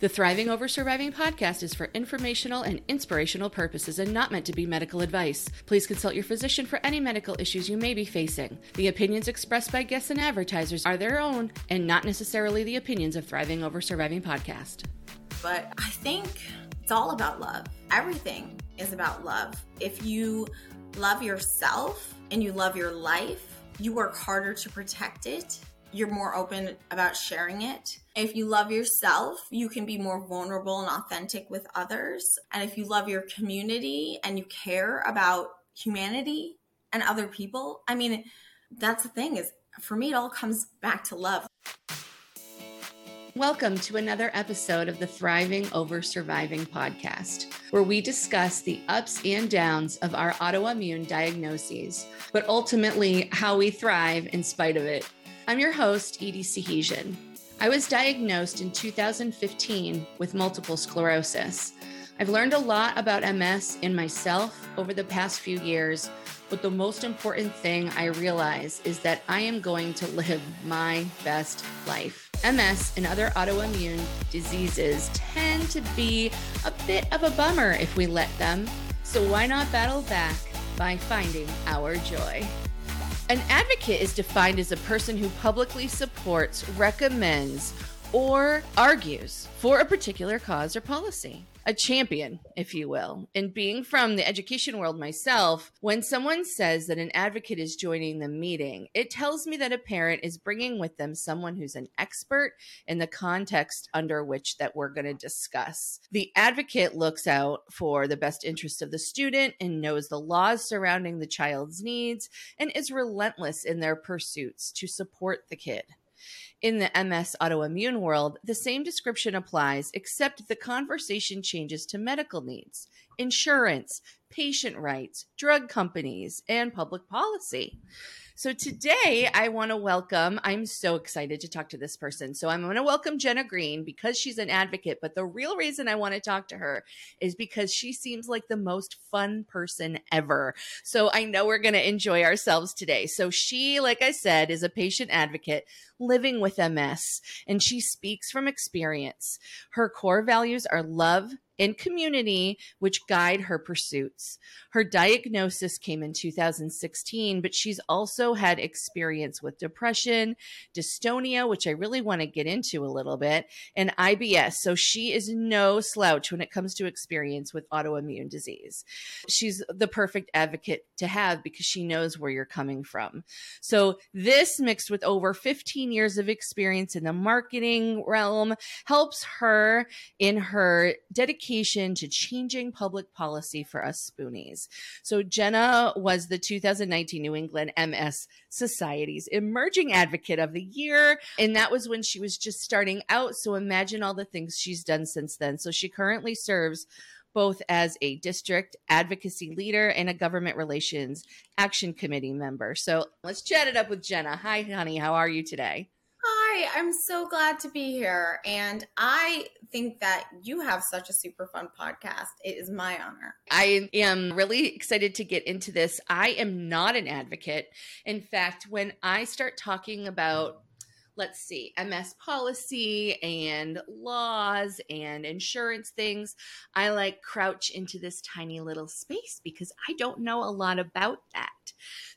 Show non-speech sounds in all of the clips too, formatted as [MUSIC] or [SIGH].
The Thriving Over Surviving podcast is for informational and inspirational purposes and not meant to be medical advice. Please consult your physician for any medical issues you may be facing. The opinions expressed by guests and advertisers are their own and not necessarily the opinions of Thriving Over Surviving podcast. But I think it's all about love. Everything is about love. If you love yourself and you love your life, you work harder to protect it you're more open about sharing it. If you love yourself, you can be more vulnerable and authentic with others. And if you love your community and you care about humanity and other people, I mean, that's the thing is for me, it all comes back to love. Welcome to another episode of the Thriving Over Surviving podcast, where we discuss the ups and downs of our autoimmune diagnoses, but ultimately how we thrive in spite of it. I'm your host, Edie Sahesian. I was diagnosed in 2015 with multiple sclerosis. I've learned a lot about MS in myself over the past few years, but the most important thing I realize is that I am going to live my best life. MS and other autoimmune diseases tend to be a bit of a bummer if we let them, so why not battle back by finding our joy? An advocate is defined as a person who publicly supports, recommends, or argues for a particular cause or policy a champion, if you will. And being from the education world myself, when someone says that an advocate is joining the meeting, it tells me that a parent is bringing with them someone who's an expert in the context under which that we're going to discuss. The advocate looks out for the best interest of the student and knows the laws surrounding the child's needs and is relentless in their pursuits to support the kid in the MS autoimmune world, the same description applies, except the conversation changes to medical needs, insurance, patient rights, drug companies, and public policy. So today I want to welcome, I'm so excited to talk to this person. So I'm going to welcome Jenna Green because she's an advocate. But the real reason I want to talk to her is because she seems like the most fun person ever. So I know we're going to enjoy ourselves today. So she, like I said, is a patient advocate living with MS and she speaks from experience. Her core values are love, and community, which guide her pursuits. Her diagnosis came in 2016, but she's also had experience with depression, dystonia, which I really want to get into a little bit, and IBS. So she is no slouch when it comes to experience with autoimmune disease. She's the perfect advocate to have because she knows where you're coming from. So this mixed with over 15 years of experience in the marketing realm helps her in her dedication dedication to changing public policy for us spoonies. So Jenna was the 2019 New England MS Society's Emerging Advocate of the Year. And that was when she was just starting out. So imagine all the things she's done since then. So she currently serves both as a district advocacy leader and a government relations action committee member. So let's chat it up with Jenna. Hi, honey. How are you today? Hi, I'm so glad to be here. And I think that you have such a super fun podcast. It is my honor. I am really excited to get into this. I am not an advocate. In fact, when I start talking about let's see, MS policy and laws and insurance things, I like crouch into this tiny little space because I don't know a lot about that.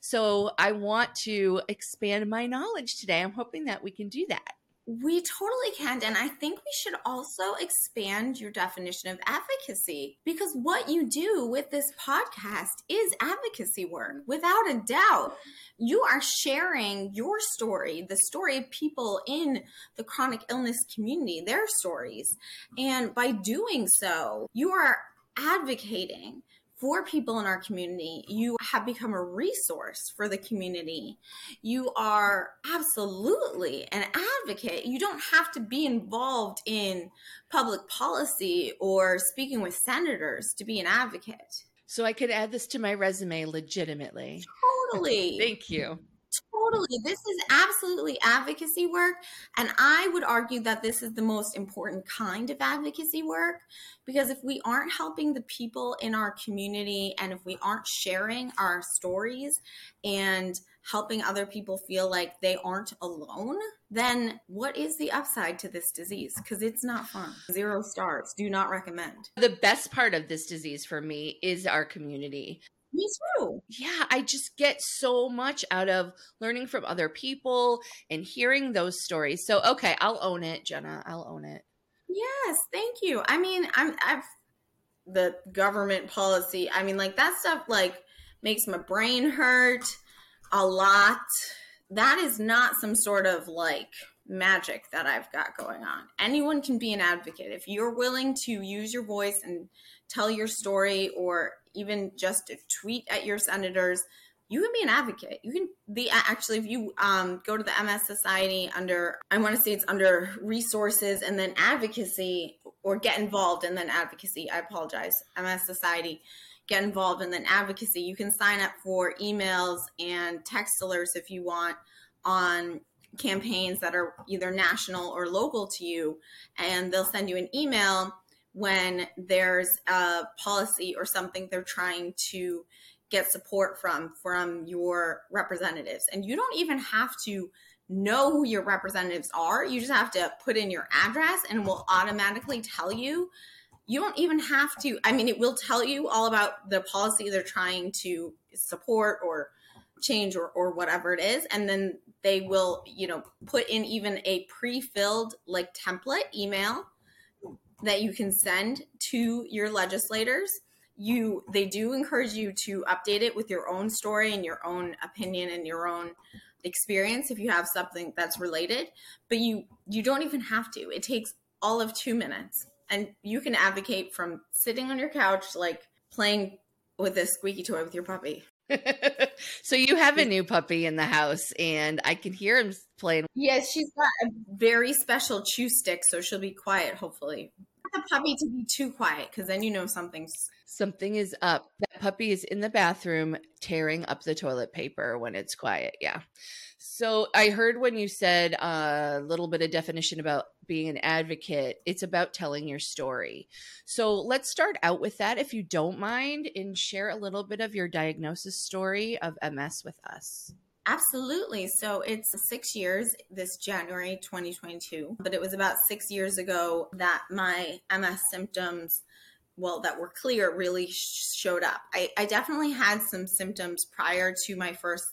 So I want to expand my knowledge today. I'm hoping that we can do that. We totally can. And I think we should also expand your definition of advocacy because what you do with this podcast is advocacy work, without a doubt. You are sharing your story, the story of people in the chronic illness community, their stories. And by doing so, you are advocating for people in our community. You have become a resource for the community. You are absolutely an advocate. You don't have to be involved in public policy or speaking with senators to be an advocate. So I could add this to my resume legitimately. Totally. [LAUGHS] Thank you. Totally. This is absolutely advocacy work. And I would argue that this is the most important kind of advocacy work because if we aren't helping the people in our community and if we aren't sharing our stories and helping other people feel like they aren't alone, then what is the upside to this disease? Because it's not fun. Zero stars. Do not recommend. The best part of this disease for me is our community. Me too. Yeah, I just get so much out of learning from other people and hearing those stories. So, okay, I'll own it, Jenna. I'll own it. Yes, thank you. I mean, I'm I've the government policy. I mean, like that stuff like makes my brain hurt a lot that is not some sort of like magic that I've got going on. Anyone can be an advocate. If you're willing to use your voice and tell your story or even just tweet at your senators, you can be an advocate. You can be actually if you um, go to the MS Society under I want to say it's under resources and then advocacy or get involved and then advocacy. I apologize. MS Society get involved and then advocacy. You can sign up for emails and text alerts if you want on campaigns that are either national or local to you, and they'll send you an email when there's a policy or something they're trying to get support from from your representatives. And you don't even have to know who your representatives are. You just have to put in your address and it will automatically tell you. You don't even have to i mean it will tell you all about the policy they're trying to support or change or, or whatever it is. And then they will you know put in even a pre-filled like template email that you can send to your legislators you they do encourage you to update it with your own story and your own opinion and your own experience if you have something that's related but you you don't even have to it takes all of 2 minutes and you can advocate from sitting on your couch like playing with a squeaky toy with your puppy. [LAUGHS] [LAUGHS] so you have a new puppy in the house and I can hear him playing. Yes, she's got a very special chew stick, so she'll be quiet, hopefully. The puppy to be too quiet because then you know something's something is up. That puppy is in the bathroom tearing up the toilet paper when it's quiet. Yeah. So I heard when you said a little bit of definition about being an advocate, it's about telling your story. So let's start out with that, if you don't mind, and share a little bit of your diagnosis story of MS with us. Absolutely. So it's six years this January 2022, but it was about six years ago that my MS symptoms, well, that were clear, really showed up. I, I definitely had some symptoms prior to my first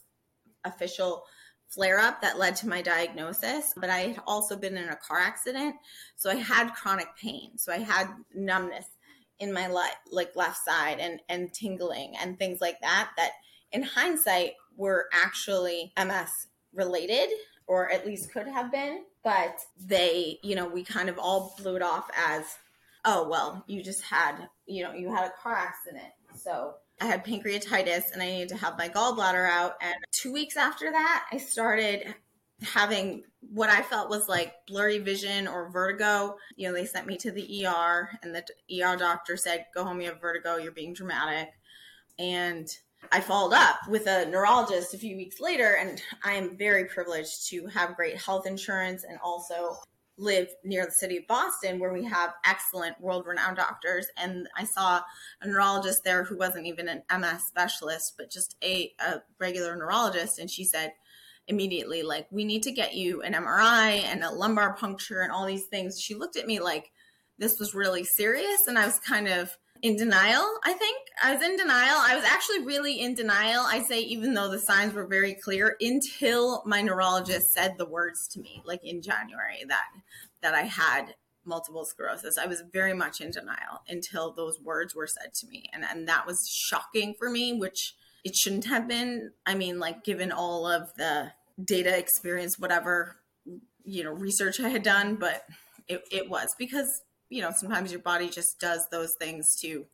official flare up that led to my diagnosis, but I had also been in a car accident. So I had chronic pain. So I had numbness in my le- like left side and and tingling and things like that that in hindsight were actually MS related or at least could have been, but they, you know, we kind of all blew it off as oh, well, you just had, you know, you had a car accident. So I had pancreatitis and I needed to have my gallbladder out. And two weeks after that, I started having what I felt was like blurry vision or vertigo. You know, they sent me to the ER, and the ER doctor said, Go home, you have vertigo, you're being dramatic. And I followed up with a neurologist a few weeks later, and I am very privileged to have great health insurance and also live near the city of Boston where we have excellent world renowned doctors. And I saw a neurologist there who wasn't even an MS specialist, but just a, a regular neurologist. And she said immediately, like, we need to get you an MRI and a lumbar puncture and all these things. She looked at me like this was really serious. And I was kind of, in denial, I think. I was in denial. I was actually really in denial, I say, even though the signs were very clear, until my neurologist said the words to me, like in January, that that I had multiple sclerosis. I was very much in denial until those words were said to me. And and that was shocking for me, which it shouldn't have been. I mean, like given all of the data experience, whatever, you know, research I had done, but it, it was because you know, sometimes your body just does those things to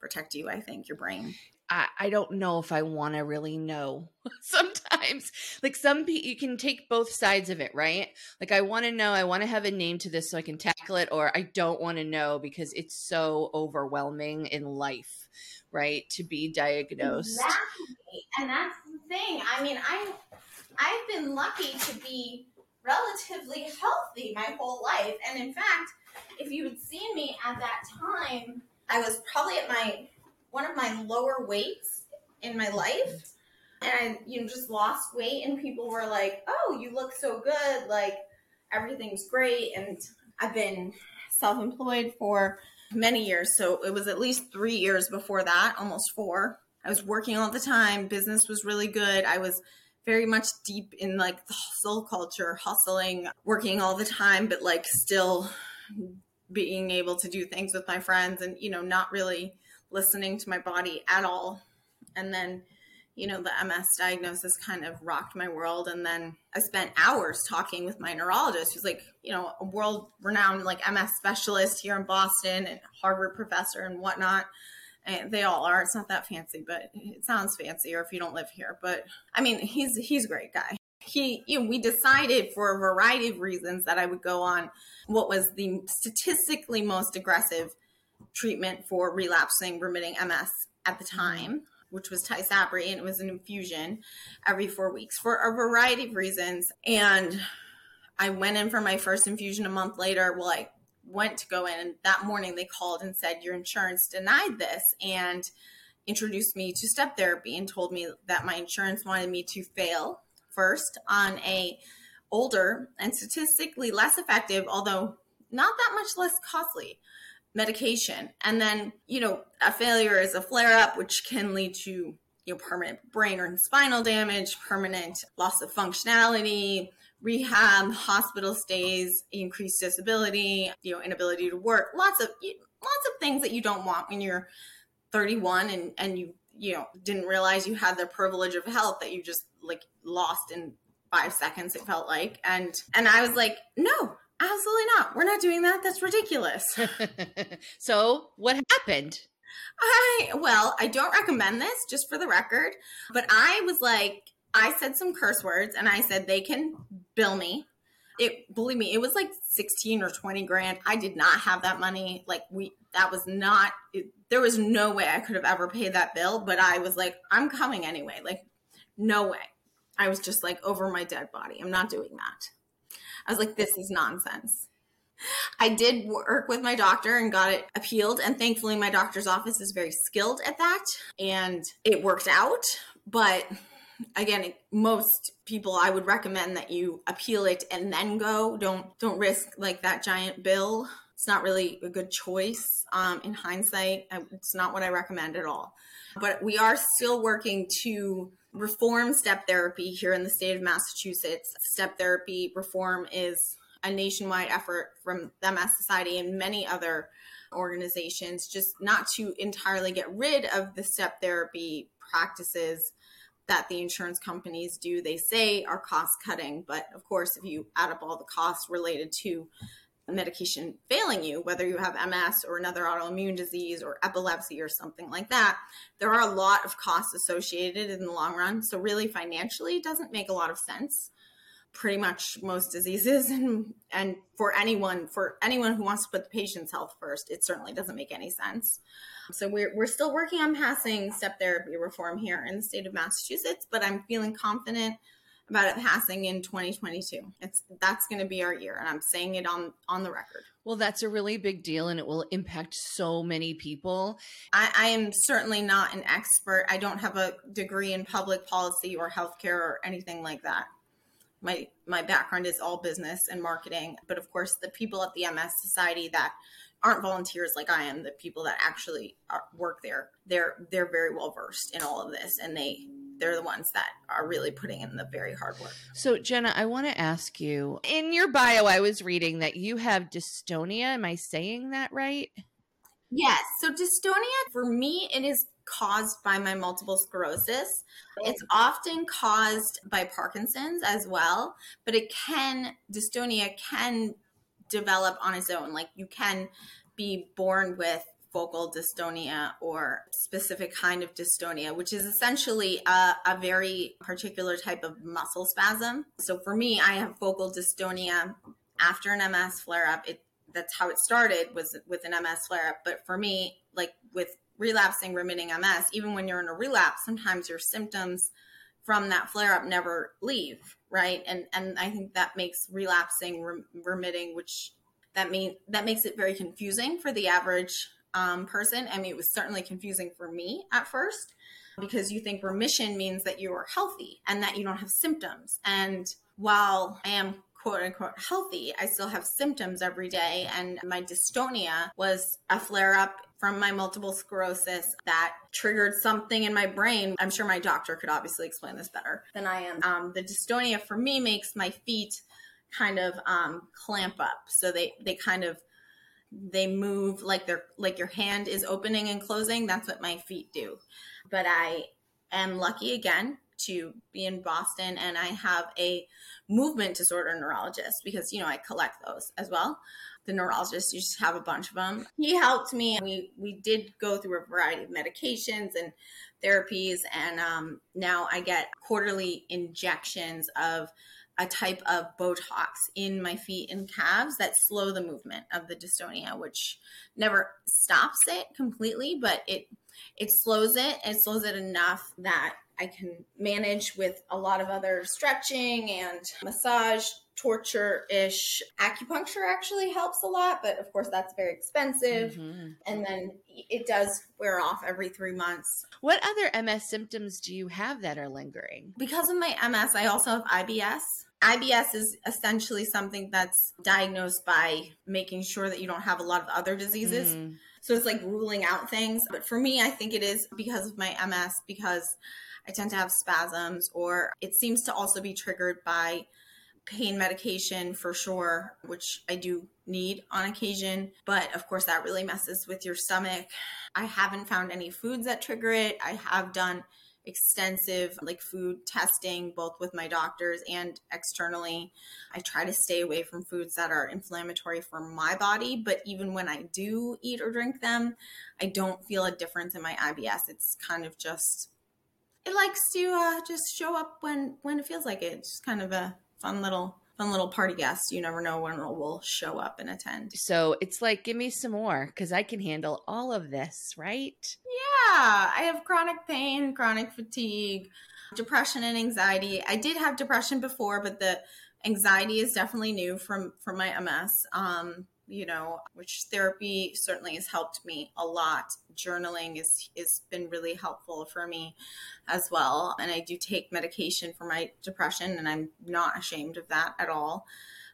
protect you, I think, your brain. I, I don't know if I want to really know [LAUGHS] sometimes. Like some people, you can take both sides of it, right? Like I want to know, I want to have a name to this so I can tackle it, or I don't want to know because it's so overwhelming in life, right? To be diagnosed. Exactly. And that's the thing. I mean, I I've been lucky to be relatively healthy my whole life. And in fact, if you had seen me at that time, I was probably at my one of my lower weights in my life. And I, you know, just lost weight and people were like, Oh, you look so good, like everything's great. And I've been self employed for many years. So it was at least three years before that, almost four. I was working all the time. Business was really good. I was very much deep in like the hustle culture, hustling, working all the time, but like still being able to do things with my friends and, you know, not really listening to my body at all. And then, you know, the MS diagnosis kind of rocked my world. And then I spent hours talking with my neurologist, who's like, you know, a world renowned like MS specialist here in Boston and Harvard professor and whatnot. And they all are. It's not that fancy, but it sounds fancier if you don't live here. But I mean, he's he's a great guy. He, you know, we decided for a variety of reasons that I would go on what was the statistically most aggressive treatment for relapsing remitting MS at the time, which was Tysabri, and it was an infusion every four weeks for a variety of reasons. And I went in for my first infusion a month later. Well, I went to go in and that morning they called and said your insurance denied this and introduced me to step therapy and told me that my insurance wanted me to fail first on a older and statistically less effective although not that much less costly medication. And then you know a failure is a flare up which can lead to you know permanent brain or spinal damage permanent loss of functionality rehab, hospital stays, increased disability, you know, inability to work, lots of lots of things that you don't want when you're 31 and and you you know didn't realize you had the privilege of health that you just like lost in 5 seconds it felt like and and I was like, "No, absolutely not. We're not doing that. That's ridiculous." [LAUGHS] so, what happened? I well, I don't recommend this just for the record, but I was like I said some curse words and I said they can bill me. It believe me, it was like 16 or 20 grand. I did not have that money. Like we that was not it, there was no way I could have ever paid that bill, but I was like I'm coming anyway. Like no way. I was just like over my dead body. I'm not doing that. I was like this is nonsense. I did work with my doctor and got it appealed. And thankfully, my doctor's office is very skilled at that. And it worked out. But again most people i would recommend that you appeal it and then go. Don't don't risk like that giant bill. It's not really a good choice um, in hindsight. It's not what i recommend at all. But we are still working to reform step therapy here in the state of massachusetts. Step therapy reform is a nationwide effort from the ms society and many other organizations just not to entirely get rid of the step therapy practices that the insurance companies do, they say are cost cutting. But of course, if you add up all the costs related to a medication failing you, whether you have MS or another autoimmune disease or epilepsy or something like that, there are a lot of costs associated in the long run. So, really, financially, it doesn't make a lot of sense. Pretty much most diseases, [LAUGHS] and and for anyone for anyone who wants to put the patient's health first, it certainly doesn't make any sense. So we're, we're still working on passing step therapy reform here in the state of Massachusetts, but I'm feeling confident about it passing in 2022. It's that's going to be our year, and I'm saying it on on the record. Well, that's a really big deal, and it will impact so many people. I, I am certainly not an expert. I don't have a degree in public policy or healthcare or anything like that. My my background is all business and marketing, but of course, the people at the MS Society that aren't volunteers like I am, the people that actually are, work there, they're they're very well versed in all of this, and they they're the ones that are really putting in the very hard work. So, Jenna, I want to ask you in your bio, I was reading that you have dystonia. Am I saying that right? Yes. So, dystonia for me, it is caused by my multiple sclerosis. It's often caused by Parkinson's as well, but it can, dystonia can develop on its own. Like you can be born with focal dystonia or specific kind of dystonia, which is essentially a, a, very particular type of muscle spasm. So for me, I have focal dystonia after an MS flare up. It that's how it started was with an MS flare up. But for me, like with relapsing remitting MS, even when you're in a relapse, sometimes your symptoms from that flare up never leave right? And and i think that makes relapsing remitting which that mean that makes it very confusing for the average um, person. I mean it was certainly confusing for me at first because you think remission means that you are healthy and that you don't have symptoms. And while i am quote unquote healthy, I still have symptoms every day. And my dystonia was a flare up from my multiple sclerosis that triggered something in my brain. I'm sure my doctor could obviously explain this better than I am. Um, the dystonia for me makes my feet kind of um, clamp up. So they, they kind of they move like they're like your hand is opening and closing. That's what my feet do. But I am lucky again to be in Boston and I have a movement disorder neurologist because you know I collect those as well. The neurologist, you just have a bunch of them. He helped me. We we did go through a variety of medications and therapies, and um, now I get quarterly injections of a type of Botox in my feet and calves that slow the movement of the dystonia, which never stops it completely, but it it slows it. It slows it enough that I can manage with a lot of other stretching and massage, torture ish. Acupuncture actually helps a lot, but of course that's very expensive. Mm-hmm. And then it does wear off every three months. What other MS symptoms do you have that are lingering? Because of my MS, I also have IBS. IBS is essentially something that's diagnosed by making sure that you don't have a lot of other diseases. Mm. So it's like ruling out things. But for me, I think it is because of my MS, because I tend to have spasms, or it seems to also be triggered by pain medication for sure, which I do need on occasion. But of course, that really messes with your stomach. I haven't found any foods that trigger it. I have done extensive like food testing both with my doctors and externally. I try to stay away from foods that are inflammatory for my body, but even when I do eat or drink them, I don't feel a difference in my IBS. It's kind of just it likes to uh, just show up when when it feels like it. It's just kind of a fun little fun little party guest. You never know when will show up and attend. So it's like, give me some more because I can handle all of this, right? Yeah, I have chronic pain, chronic fatigue, depression, and anxiety. I did have depression before, but the anxiety is definitely new from from my MS. Um, you know, which therapy certainly has helped me a lot. Journaling is has been really helpful for me as well. And I do take medication for my depression and I'm not ashamed of that at all.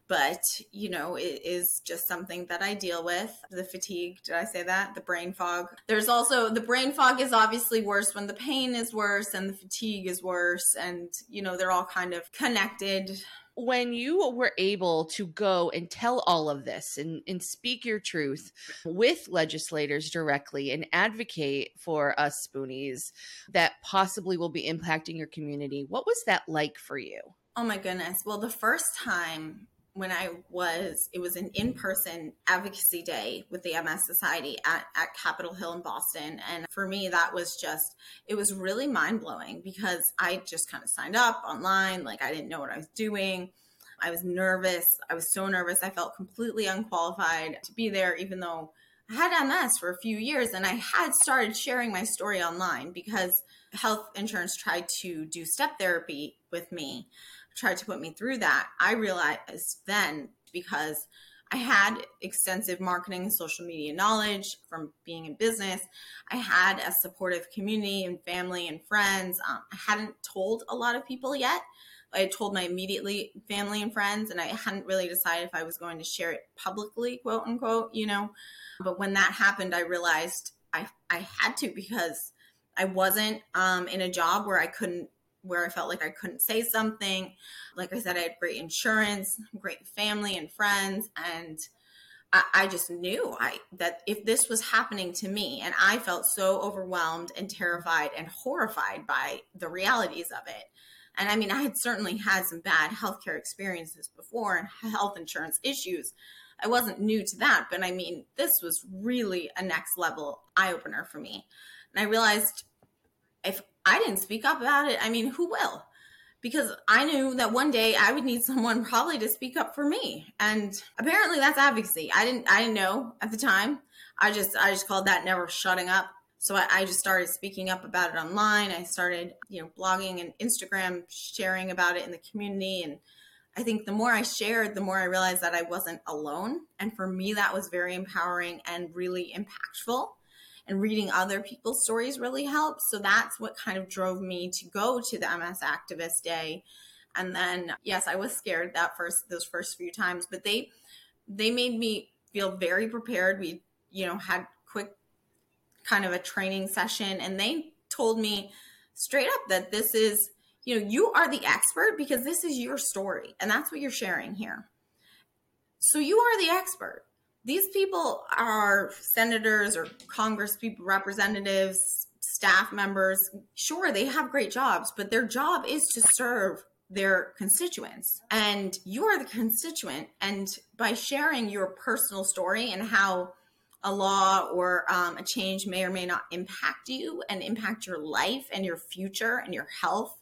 But, you know, it is just something that I deal with. The fatigue, did I say that? The brain fog. There's also the brain fog is obviously worse when the pain is worse and the fatigue is worse. And, you know, they're all kind of connected when you were able to go and tell all of this and, and speak your truth with legislators directly and advocate for us spoonies that possibly will be impacting your community, what was that like for you? Oh my goodness. Well, the first time when I was, it was an in person advocacy day with the MS Society at, at Capitol Hill in Boston. And for me, that was just, it was really mind blowing because I just kind of signed up online. Like I didn't know what I was doing. I was nervous. I was so nervous. I felt completely unqualified to be there, even though I had MS for a few years and I had started sharing my story online because health insurance tried to do step therapy with me tried to put me through that, I realized then because I had extensive marketing and social media knowledge from being in business. I had a supportive community and family and friends. Um, I hadn't told a lot of people yet. I told my immediately family and friends, and I hadn't really decided if I was going to share it publicly, quote unquote, you know. But when that happened, I realized I, I had to because I wasn't um, in a job where I couldn't where I felt like I couldn't say something. Like I said, I had great insurance, great family and friends, and I, I, just knew I that if this was happening to me, and I felt so overwhelmed and terrified and horrified by the realities of it. And I mean, I had certainly had some bad healthcare experiences before and health insurance issues. I wasn't new to that, but I mean, this was really a next level eye opener for me. And I realized if I didn't speak up about it. I mean, who will? Because I knew that one day I would need [LAUGHS] someone probably to speak up for me. And apparently that's advocacy. I didn't I didn't know at the time. I just I just called that never shutting up. So I, I just started speaking up about it online. I started, you know, blogging and Instagram, sharing about it in the community. And I think the more I shared, the more I realized that I wasn't alone. And for me, that was very empowering and really impactful and reading other people's stories really helps. So that's what kind of drove me to go to the MS Activist Day And then yes, I was scared that first those first few times, but they they made me feel very prepared. We, you know, had quick kind of a training session and they told me straight up that this is, you know, you are the expert because this is your story and that's what you're sharing here. So you are the expert. These people are senators or congress people, representatives, staff members. Sure, they have great jobs, but their job is to serve their constituents and you are the constituent and by sharing your personal story and how a law or um, a change may or may not impact you and impact your life and your future and your health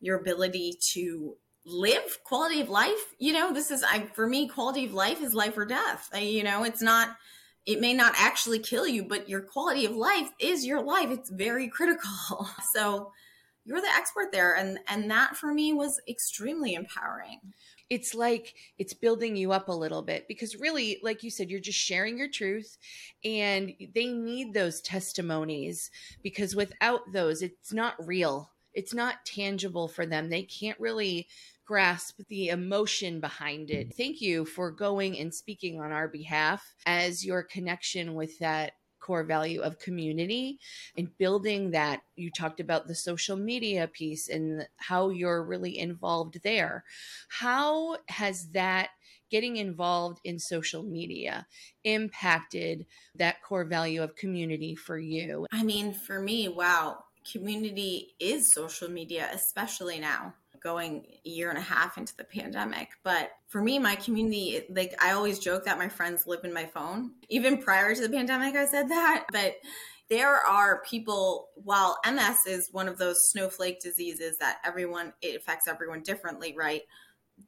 your ability to live quality of life. You know this is I, for me quality of life is life or death. I, you know it's not it may not actually kill you but your quality of life is your life. It's very critical. [LAUGHS] So you're the expert there. And and that for me was extremely empowering. It's like it's building you up a little bit because really like you said you're just sharing your truth and they need those testimonies because without those it's not real. It's not tangible for them. They can't really grasp the emotion behind it mm-hmm. thank you for going and speaking on our behalf as your connection with that core value of community and building that. You talked about the social media piece and how you're really involved there. How has that getting involved in social media impacted that core value of community for you? I mean, for me, wow, community is social media, especially now going a year and a half into the pandemic. But for me, my community, like I always joke that my friends live in my phone. Even prior to the pandemic, I said that. [LAUGHS] But there are people, while MS is one of those snowflake diseases that everyone, it affects everyone differently, right?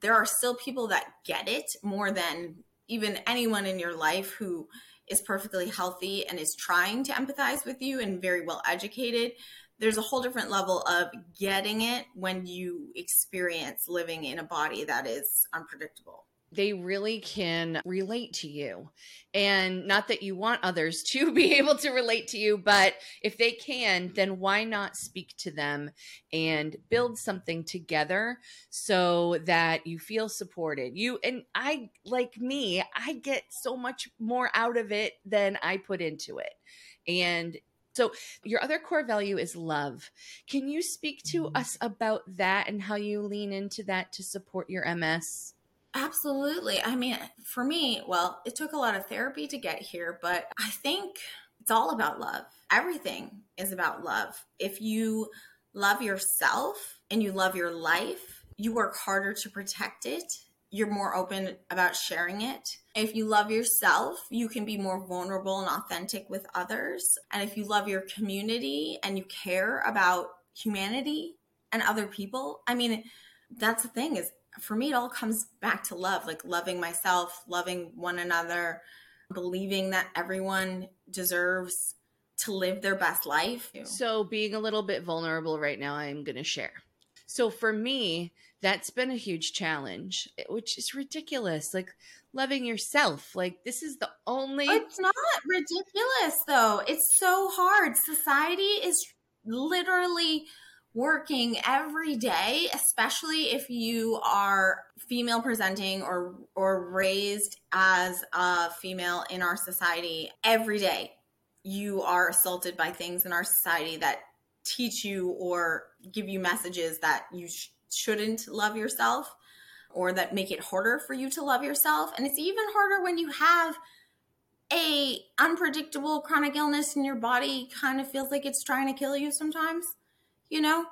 There are still people that get it more than even anyone in your life who is perfectly healthy and is trying to empathize with you and very well educated there's a whole different level of getting it when you experience living in a body that is unpredictable they really can relate to you. And not that you want others to [LAUGHS] be able to relate to you, but if they can, then why not speak to them and build something together so that you feel supported? You and I, like me, I get so much more out of it than I put into it. And so, your other core value is love. Can you speak to mm-hmm. us about that and how you lean into that to support your MS? Absolutely. I mean, for me, well, it took a lot of therapy to get here, but I think it's all about love. Everything is about love. If you love yourself and you love your life, you work harder to protect it you're more open about sharing it. If you love yourself, you can be more vulnerable and authentic with others. And if you love your community and you care about humanity and other people, I mean, that's the thing is for me, it all comes back to love, like loving myself, loving one another, believing that everyone deserves to live their best life. So, being a little bit vulnerable right now, I'm going to share. So for me, that's been a huge challenge, eh, which is ridiculous. Like loving yourself. Like this is the only It's not ridiculous though. It's so hard. Society is literally working every day, especially if you are female presenting or or raised as a female in our society every day. You are assaulted by things in our society that teach you or give you messages that you sh- shouldn't love yourself or that make it harder for you to love yourself. And it's even harder when you have a unpredictable chronic illness in your body kind of feels like it's trying to kill you sometimes you know?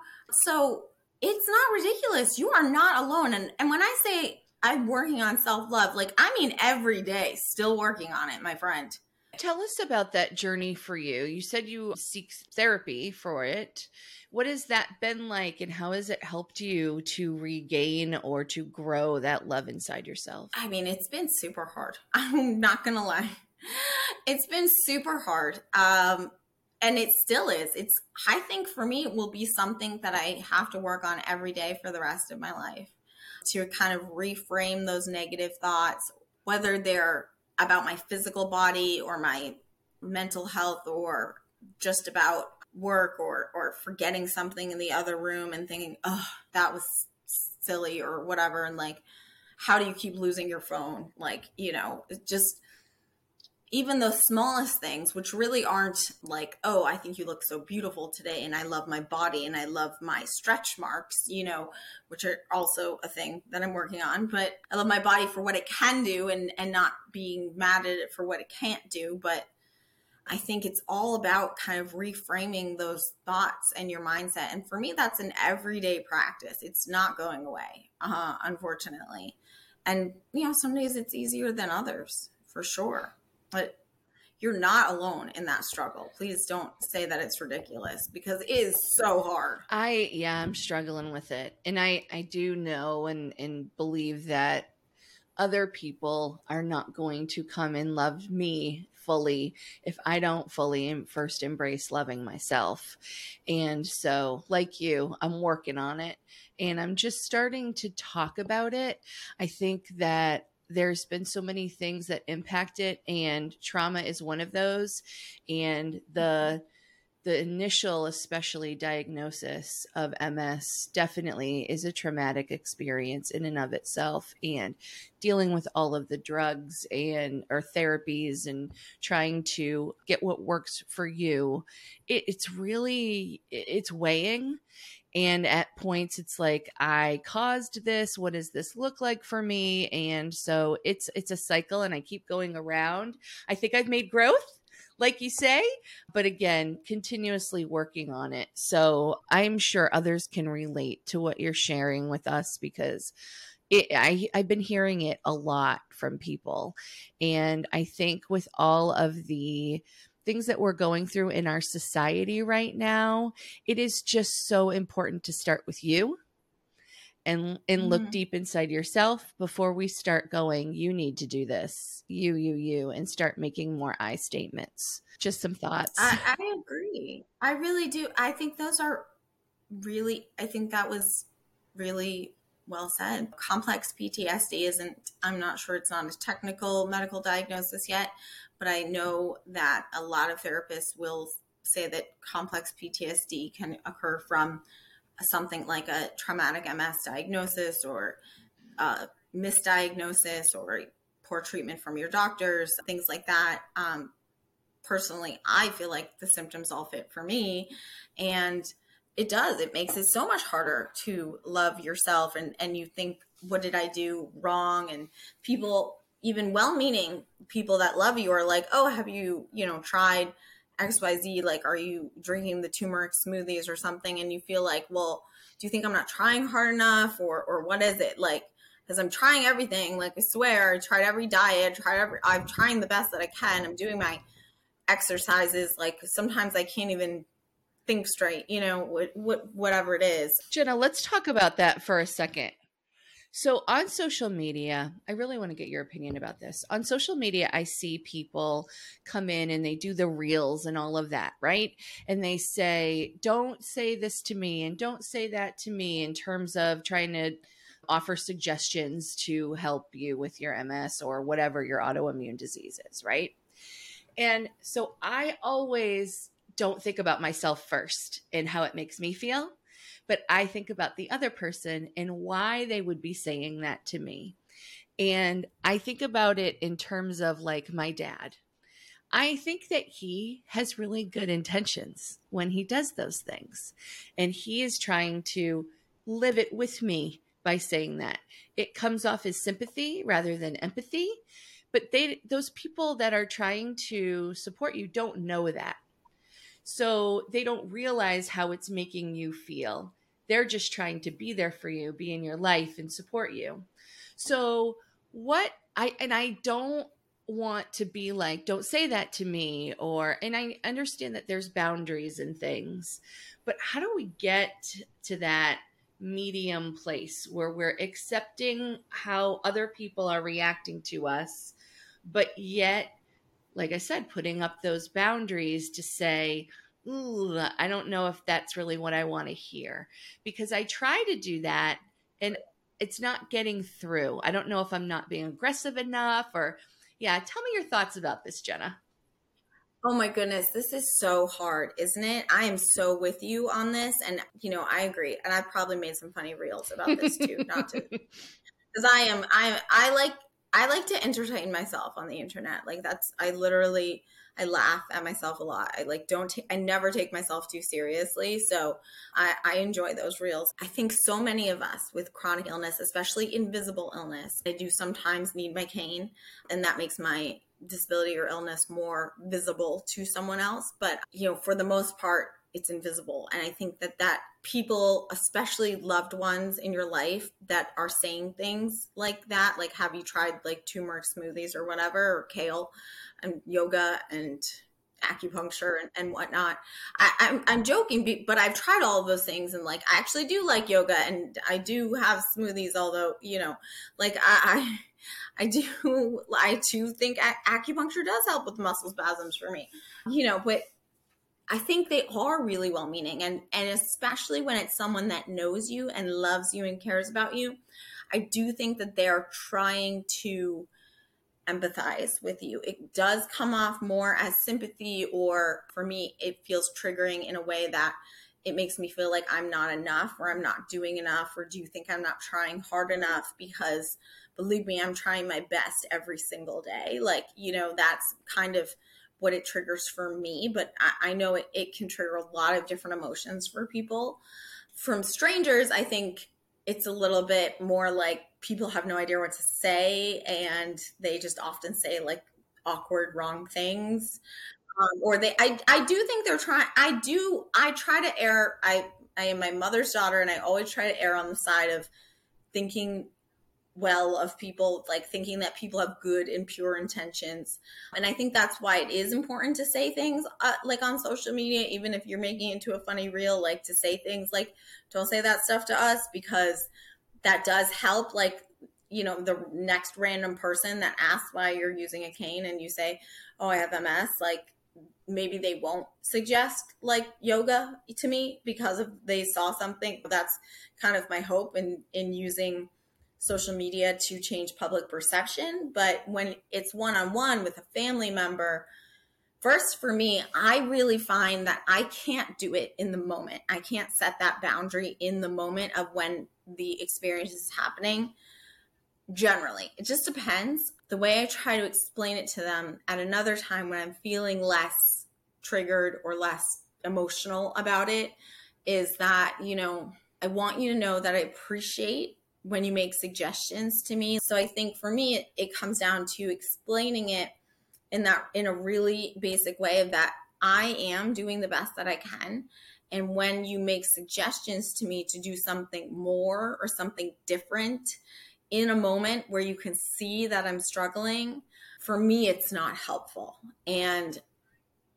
So it's not ridiculous. You are not alone. And and when i say i'm working on self-love like i mean every day still working on it my friend Tell us about that journey for you. You said you seek therapy for it. What has that been like, and how has it helped you to regain or to grow that love inside yourself? I mean, it's been super hard. [LAUGHS] I'm not going to lie. It's been super hard. Um, and it still is. It's, I think for me, it will be something that I have to work on every day for the rest of my life to kind of reframe those negative thoughts, whether they're about my physical body or my mental health or just about work or or forgetting something in the other room and thinking, "Oh, that was silly or whatever. And like how do you keep losing your phone? Like you know just even the smallest things which really aren't like oh i think you look so beautiful today and i love my body and i love my stretch marks you know which are also a thing that i'm working on but i love my body for what it can do and and not being mad at it for what it can't do but I think it's all about kind of reframing those thoughts and your mindset. And for me, that's an everyday practice. It's not going away, uh, unfortunately. And, you know, some days it's easier than others, for sure. But you're not alone in that struggle. Please don't say that it's ridiculous because it is so hard. I yeah, I'm struggling with it. And I I do know and and believe that other people are not going to come and love me fully if I don't fully first embrace loving myself. And so, like you, I'm working on it and I'm just starting to talk about it. I think that there's been so many things that impact it and trauma is one of those. And the the initial especially diagnosis of ms definitely is a traumatic experience in and of itself and dealing with all of the drugs and or therapies and trying to get what works for you it, it's really it's weighing and at points it's like i caused this what does this look like for me and so it's it's a cycle and i keep going around i think i've made growth like you say, but again, continuously working on it. So I'm sure others can relate to what you're sharing with us because it, I, I've been hearing it a lot from people. And I think with all of the things that we're going through in our society right now, it is just so important to start with you and and mm-hmm. look deep inside yourself before we start going you need to do this. You you you and start making more i statements. Just some thoughts. I, I agree. I really do. I think those are really i think that was really well said complex ptsd isn't i'm not sure it's not a technical medical diagnosis yet but i know that a lot of therapists will say that complex ptsd can occur from something like a traumatic MS diagnosis or a misdiagnosis or poor treatment from your doctors, things like that. Um, personally, I feel like the symptoms all fit for me. And it does. It makes it so much harder to love yourself. And, and you think, what did I do wrong? And people, even well meaning people that love you, are like, oh, have you, you know, tried XYZ, like, are you drinking the turmeric smoothies or something? And you feel like, well, do you think I'm not trying hard enough or, or what is it? Like, because I'm trying everything. Like, I swear, I tried every diet, tried every, I'm trying the best that I can. I'm doing my exercises. Like, sometimes I can't even think straight, you know, what, what, whatever it is. Jenna, let's talk about that for a second. So on social media, I really want to get your opinion about this. On social media, I see people come in and they do the reels and all of that, right? And they say, don't say this to me and don't say that to me in terms of trying to offer suggestions to help you with your MS or whatever your autoimmune disease is, right? And so I always don't think about myself first and how it makes me feel but I think about the other person and why they would be saying that to me. And I think about it in terms of like my dad. I think that he has really good intentions when he does those things. And he is trying to live it with me by saying that. It comes off as sympathy rather than empathy. But they those people that are trying to support you don't know that. So they don't realize how it's making you feel. They're just trying to be there for you, be in your life and support you. So, what I, and I don't want to be like, don't say that to me, or, and I understand that there's boundaries and things, but how do we get to that medium place where we're accepting how other people are reacting to us, but yet like I said, putting up those boundaries to say, Ooh, I don't know if that's really what I want to hear. Because I try to do that and it's not getting through. I don't know if I'm not being aggressive enough or, yeah, tell me your thoughts about this, Jenna. Oh my goodness, this is so hard, isn't it? I am so with you on this. And, you know, I agree. And I've probably made some funny reels about this too, not to, [LAUGHS] because I am, I, I like, I like to entertain myself on the internet. Like that's, I literally, I laugh at myself a lot. I like don't I never take myself too seriously. So I, I enjoy those reels. I think so many of us with chronic illness, especially invisible illness, I do sometimes need my cane and that makes my disability or illness more visible to someone else. But you know, for the most part, it's invisible. And I think that that people, especially loved ones in your life that are saying things like that, like have you tried like turmeric smoothies or whatever, or kale and yoga and acupuncture and, and whatnot. I, I'm, I'm joking, but I've tried all those things and like I actually do like yoga and I do have smoothies, although, you know, like I, I, I do, [LAUGHS] I too think acupuncture does help with muscle spasms for me, you know, but I think they are really well meaning and and especially when it's someone that knows you and loves you and cares about you. I do think that they're trying to empathize with you. It does come off more as sympathy or for me it feels triggering in a way that it makes me feel like I'm not enough or I'm not doing enough or do you think I'm not trying hard enough because believe me I'm trying my best every single day. Like, you know, that's kind of what it triggers for me, but I, I know it, it can trigger a lot of different emotions for people. From strangers, I think it's a little bit more like people have no idea what to say and they just often say like awkward wrong things um, or they I, I do think they're trying i do i try to err i i am my mother's daughter and i always try to err on the side of thinking well of people like thinking that people have good and pure intentions. And i think that's why it is important to say things uh, like on social media even if you're making it into a funny reel like to say things like don't say that stuff to us because that does help like you know the next random person that asks why you're using a cane and you say oh i have ms like maybe they won't suggest like yoga to me because of they saw something. But that's kind of my hope in in using social media to change public perception. But when it's one on one with a family member, first for me, I really find that I can't do it in the moment. I can't set that boundary in the moment of when the experience is happening. Generally, it just depends. The way I try to explain it to them at another time when I'm feeling less triggered or less emotional about it is that, you know, I want you to know that I appreciate when you make suggestions to me. So I think for me, it, it comes down to explaining it in that in a really basic way of that I am doing the best that I can. And when you make suggestions to me to do something more or something different in a moment where you can see that I'm struggling, for me, it's not helpful. And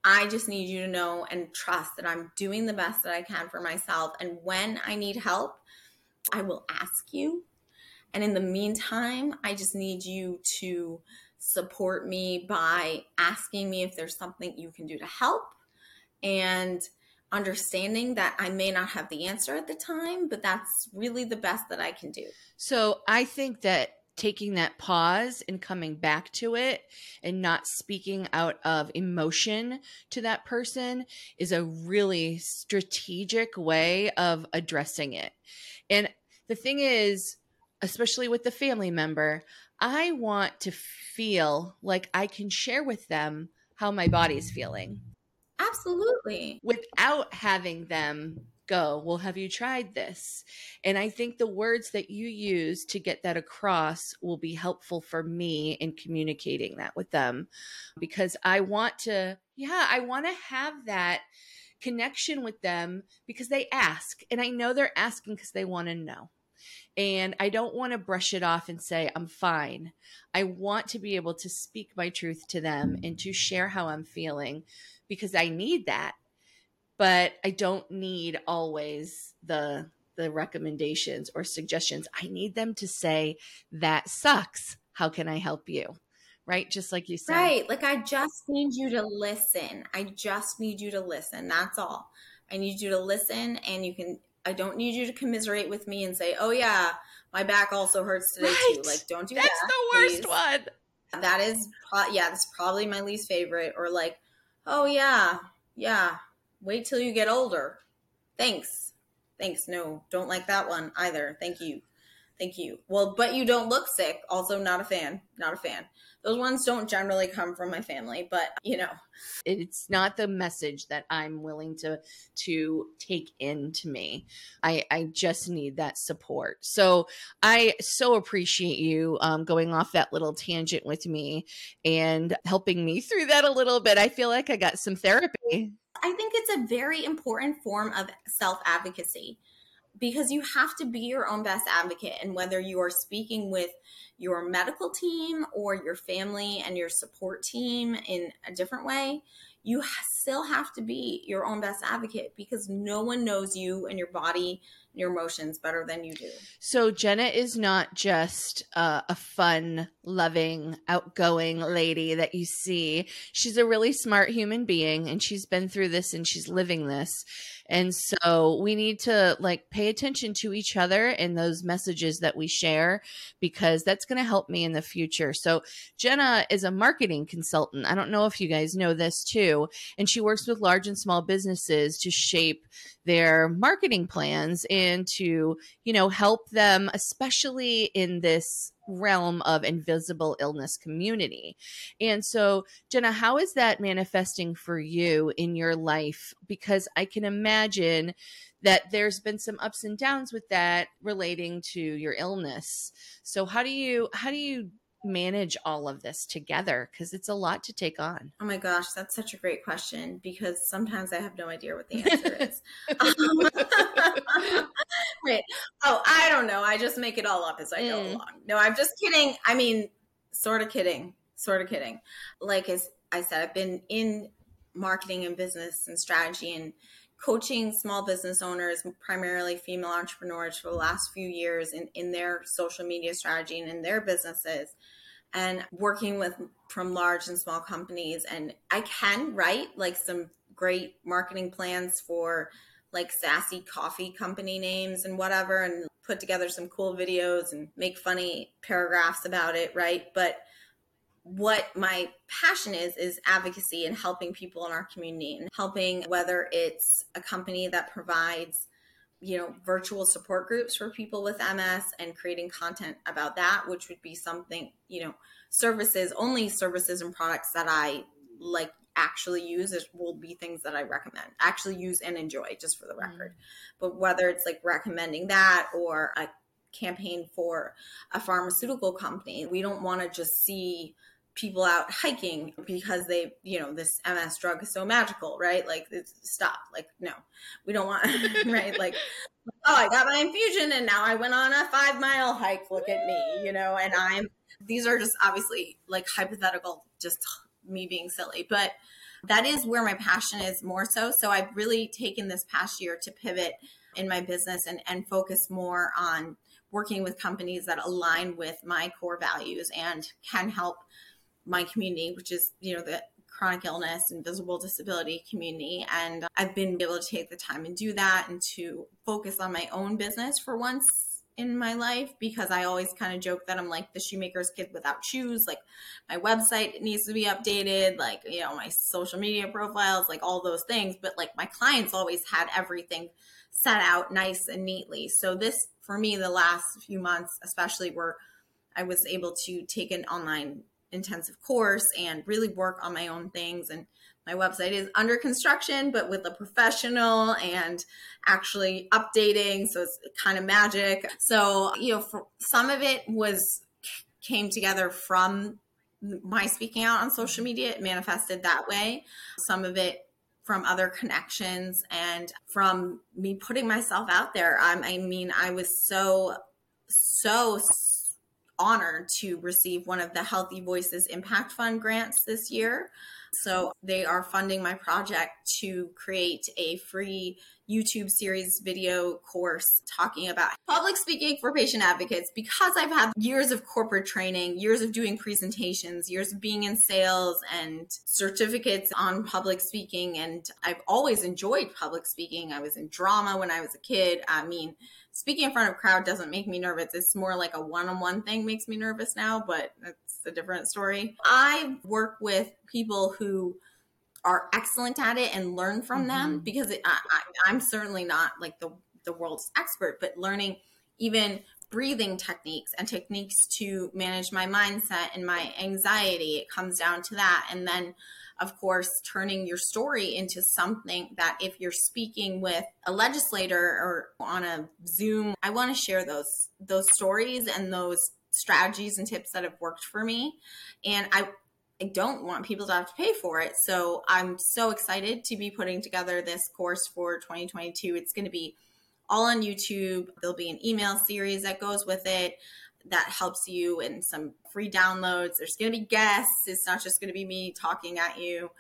I just need you to know and trust that I'm doing the best that I can for myself. And when I need help, I will ask you. And in the meantime, I just need you to support me by asking me if there's something you can do to help and understanding that I may not have the answer at the time, but that's really the best that I can do. So I think that taking that pause and coming back to it and not speaking out of emotion to that person is a really strategic way of addressing it. And the thing is, especially with the family member, I want to feel like I can share with them how my body's feeling. Absolutely. Without having them go, Well, have you tried this? And I think the words that you use to get that across will be helpful for me in communicating that with them because I want to, yeah, I want to have that connection with them because they ask. And I know they're asking because they want to know. And I don't want to brush it off and say, I'm fine. I want to be able to speak my truth to them and to share how I'm feeling because I need that. But I don't need always the the recommendations or suggestions. I need them to say, that sucks. How can I help you? Right? Just like you said. Right. Like I just need you to listen. I just need you to listen. That's all. I need you to listen and you can I don't need you to commiserate with me and say, "Oh yeah, my back also hurts today right. too." Like don't do that's that. That's the worst please. one. That is yeah, that's probably my least favorite or like Oh, yeah. Yeah. Wait till you get older. Thanks. Thanks. No, don't like that one either. Thank you. Thank you. Well, but you don't look sick. Also, not a fan. Not a fan. Those ones don't generally come from my family, but you know, it's not the message that I'm willing to to take into me. I I just need that support. So I so appreciate you um, going off that little tangent with me and helping me through that a little bit. I feel like I got some therapy. I think it's a very important form of self advocacy because you have to be your own best advocate. And whether you are speaking with your medical team or your family and your support team in a different way, you still have to be your own best advocate because no one knows you and your body and your emotions better than you do. So, Jenna is not just uh, a fun, loving, outgoing lady that you see. She's a really smart human being and she's been through this and she's living this. And so we need to like pay attention to each other and those messages that we share because that's going to help me in the future. So Jenna is a marketing consultant. I don't know if you guys know this too. And she works with large and small businesses to shape their marketing plans and to, you know, help them, especially in this realm of invisible illness community. And so, Jenna, how is that manifesting for you in your life? Because I can imagine that there's been some ups and downs with that relating to your illness. So how do you how do you manage all of this together because it's a lot to take on oh my gosh that's such a great question because sometimes i have no idea what the [LAUGHS] answer is um, [LAUGHS] Wait. Oh, I don't know. I just make it all up as I go mm. along. No, I'm just kidding. I mean, sort of kidding. Sort of kidding. Like as I said, I've been in marketing and business and strategy and coaching small business owners, primarily female entrepreneurs, for the last few years in, in their social media strategy and in their businesses, and working with from large and small companies. And I can write like some great marketing plans for like sassy coffee company names and whatever and put together some cool videos and make funny paragraphs about it, right? But what my passion is is advocacy and helping people in our community and helping whether it's a company that provides you know virtual support groups for people with ms and creating content about that which would be something you know services only services and products that i like actually use it will be things that I recommend, actually use and enjoy, just for the mm-hmm. record. Mm-hmm. But whether it's like recommending that or a campaign for a pharmaceutical company, we don't want to just see people out hiking because they, you know, this MS drug is so magical, right? Like, stop. Like, no, we don't want, [LAUGHS] right? [LAUGHS] Like, oh, I got my infusion and now I went on a five mile hike. Look at me, you know, and I'm, these are just obviously like hypothetical, just me being silly, but that is where my passion is more so. So I've really taken this past year to pivot in my business and, and focus more on working with companies that align with my core values and can help my community, which is, you know, the chronic illness and visible disability community. And I've been able to take the time and do that and to focus on my own business for once in my life because I always kind of joke that I'm like the shoemaker's kid without shoes. Like my website needs to be updated, like, you know, my social media profiles, like all those things. But like my clients always had everything set out nice and neatly. So this, for me, the last few months, especially where I was able to take an online intensive course and really work on my own things and my website is under construction, but with a professional and actually updating. So it's kind of magic. So, you know, for, some of it was came together from my speaking out on social media. It manifested that way. Some of it from other connections and from me putting myself out there. I mean, I was so, so honored to receive one of the Healthy Voices Impact Fund grants this year. So they are funding my project to create a free YouTube series video course talking about public speaking for patient advocates because I've had years of corporate training, years of doing presentations, years of being in sales and certificates on public speaking. And I've always enjoyed public speaking. I was in drama when I was a kid. I mean, speaking in front of a crowd doesn't make me nervous. It's more like a one-on-one thing makes me nervous now, but that's a different story. I work with people who are excellent at it and learn from mm-hmm. them because it, I, I'm certainly not like the the world's expert, but learning even breathing techniques and techniques to manage my mindset and my anxiety. It comes down to that. And then, of course, turning your story into something that if you're speaking with a legislator or on a Zoom, I want to share those those stories and those strategies and tips that have worked for me. And I I don't want people to have to pay for it. So I'm so excited to be putting together this course for 2022. It's going to be all on YouTube. There'll be an email series that goes with it that helps you and some free downloads. There's going to be guests. It's not just going to be me talking at you,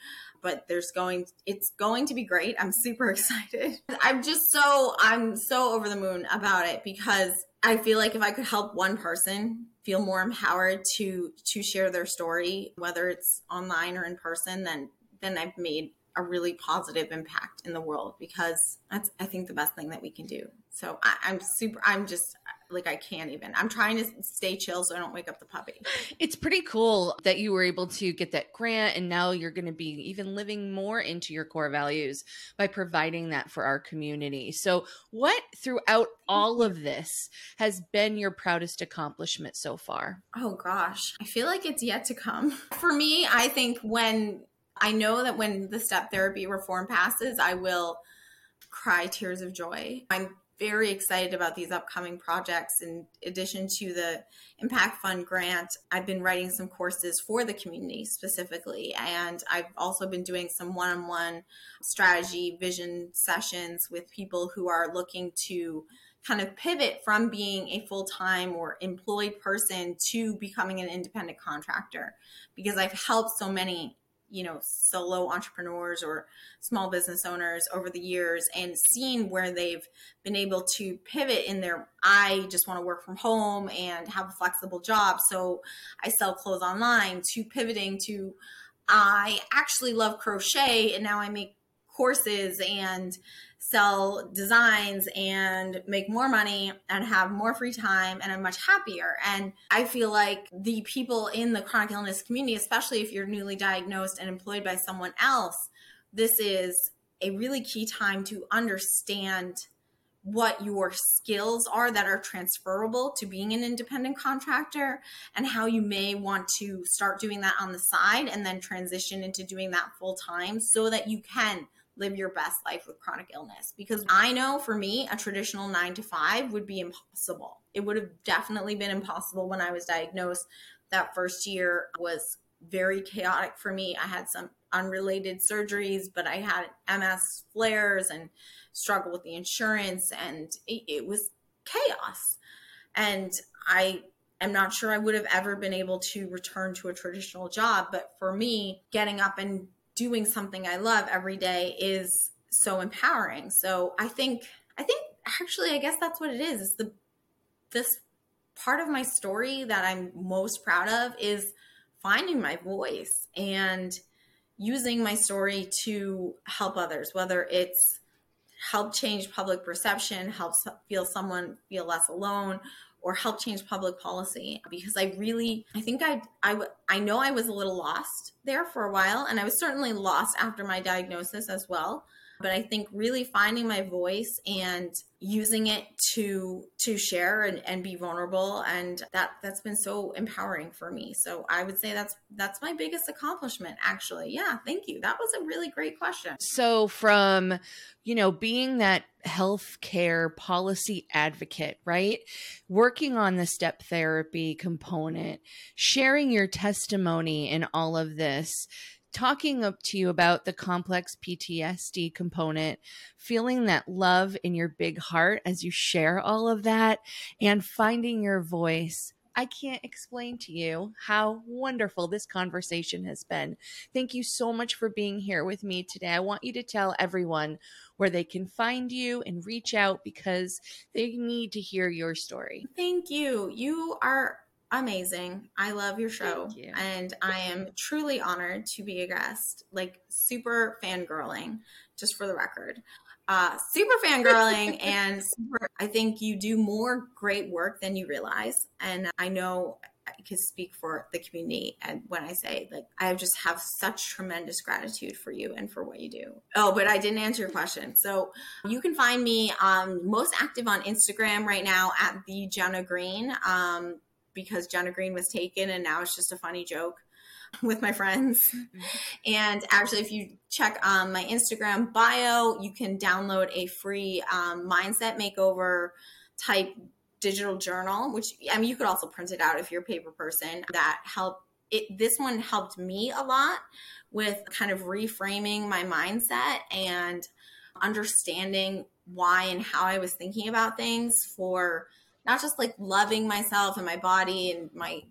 but there's going it's going to be great. I'm super [LAUGHS] excited. I'm just so I'm so over the moon about it because I feel like if I could help one person feel more empowered to to share their story, whether it's online or in person, then then I've made a really positive impact in the world because that's I think the best thing that we can do. So I, I'm super. I'm just like I can't even. I'm trying to stay chill so I don't wake up the puppy. It's pretty cool that you were able to get that grant and now you're going to be even living more into your core values by providing that for our community. So, what throughout all of this has been your proudest accomplishment so far? Oh gosh, I feel like it's yet to come. For me, I think when I know that when the step therapy reform passes, I will cry tears of joy. I'm very excited about these upcoming projects. In addition to the Impact Fund grant, I've been writing some courses for the community specifically. And I've also been doing some one on one strategy vision sessions with people who are looking to kind of pivot from being a full time or employed person to becoming an independent contractor because I've helped so many you know solo entrepreneurs or small business owners over the years and seeing where they've been able to pivot in their i just want to work from home and have a flexible job so i sell clothes online to pivoting to i actually love crochet and now i make courses and sell designs and make more money and have more free time and I'm much happier. And I feel like the people in the chronic illness community, especially if you're newly diagnosed and employed by someone else, this is a really key time to understand what your skills are that are transferable to being an independent contractor and how you may want to start doing that on the side and then transition into doing that full time so that you can live your best life with chronic illness because I know for me, a traditional nine to five would be impossible. It would have definitely been impossible when I was diagnosed. That first year was very chaotic for me. I had some unrelated surgeries, but I had MS flares and struggled with the insurance, and it, it was chaos. And I am not sure I would have ever been able to return to a traditional job. But for me, getting up and doing something I love every day is so empowering. So I think I think actually I guess that's what it is. It's the this part of my story that I'm most proud of is finding my voice and using my story to help others, whether it's help change public perception, helps feel someone feel less alone, or help change public policy because I really I think I I I know I was a little lost there for a while and I was certainly lost after my diagnosis as well but I think really finding my voice and using it to to share and, and be vulnerable and that that's been so empowering for me. So I would say that's that's my biggest accomplishment actually. Yeah, thank you. That was a really great question. So from you know being that healthcare policy advocate, right? Working on the step therapy component, sharing your testimony in all of this talking up to you about the complex PTSD component, feeling that love in your big heart as you share all of that, and finding your voice. I can't explain to you how wonderful this conversation has been. Thank you so much for being here with me today. I want you to tell everyone where they can find you and reach out because they need to hear your story. Thank you. You are amazing. I love your show. You. And I am truly honored to be a guest. Like super fangirling, just for the record. Uh, super fangirling [LAUGHS] and super, I think you do more great work than you realize. And I know I can speak for the community. And when I say like, I just have such tremendous gratitude for you and for what you do. Oh, but I didn't answer your question. So you can find me um, most active on Instagram right now at the Jenna Green um, because Jenna Green was taken and now it's just a funny joke [LAUGHS] with my friends. Mm-hmm. And actually, if you check um, my Instagram bio, you can download a free um, mindset makeover type digital journal, which I mean, you could also print it out if you're a paper person. That help it. This one helped me a lot with kind of reframing my mindset and understanding why and how I was thinking about things for not just like loving myself and my body and my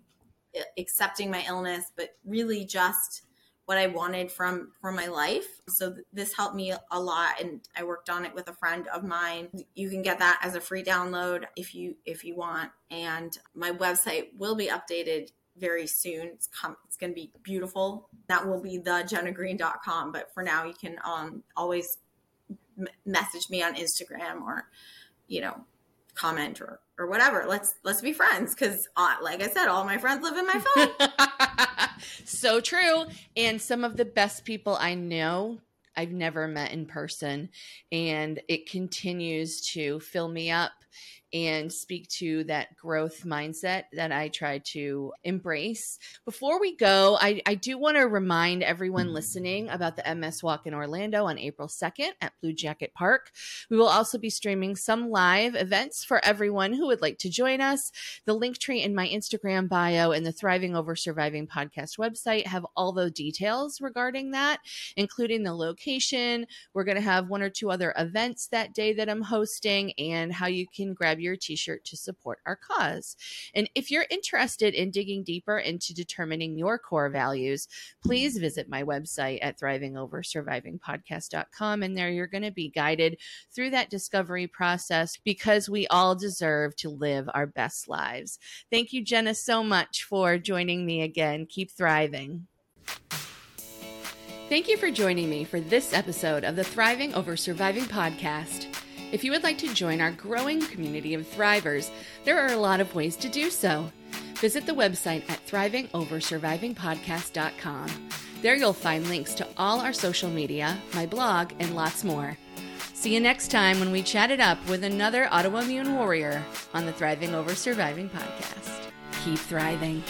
accepting my illness, but really just what I wanted from from my life. So th- this helped me a lot and I worked on it with a friend of mine. You can get that as a free download if you if you want and my website will be updated very soon. It's come it's going to be beautiful. That will be the jennagreen.com, but for now you can um always m- message me on Instagram or you know comment or or whatever. Let's let's be friends because, uh, like I said, all my friends live in my phone. [LAUGHS] so true. And some of the best people I know I've never met in person, and it continues to fill me up and speak to that growth mindset that I try to embrace. Before we go, I, I do want to remind everyone listening about the MS Walk in Orlando on April 2nd at Blue Jacket Park. We will also be streaming some live events for everyone who would like to join us. The link tree in my Instagram bio and the Thriving Over Surviving podcast website have all the details regarding that, including the location. We're going to have one or two other events that day that I'm hosting and how you can grab your your t shirt to support our cause. And if you're interested in digging deeper into determining your core values, please visit my website at thrivingoversurvivingpodcast.com. And there you're going to be guided through that discovery process because we all deserve to live our best lives. Thank you, Jenna, so much for joining me again. Keep thriving. Thank you for joining me for this episode of the Thriving Over Surviving podcast. If you would like to join our growing community of thrivers, there are a lot of ways to do so. Visit the website at thrivingoversurvivingpodcast.com. There you'll find links to all our social media, my blog, and lots more. See you next time when we chat it up with another autoimmune warrior on the Thriving Over Surviving podcast. Keep thriving.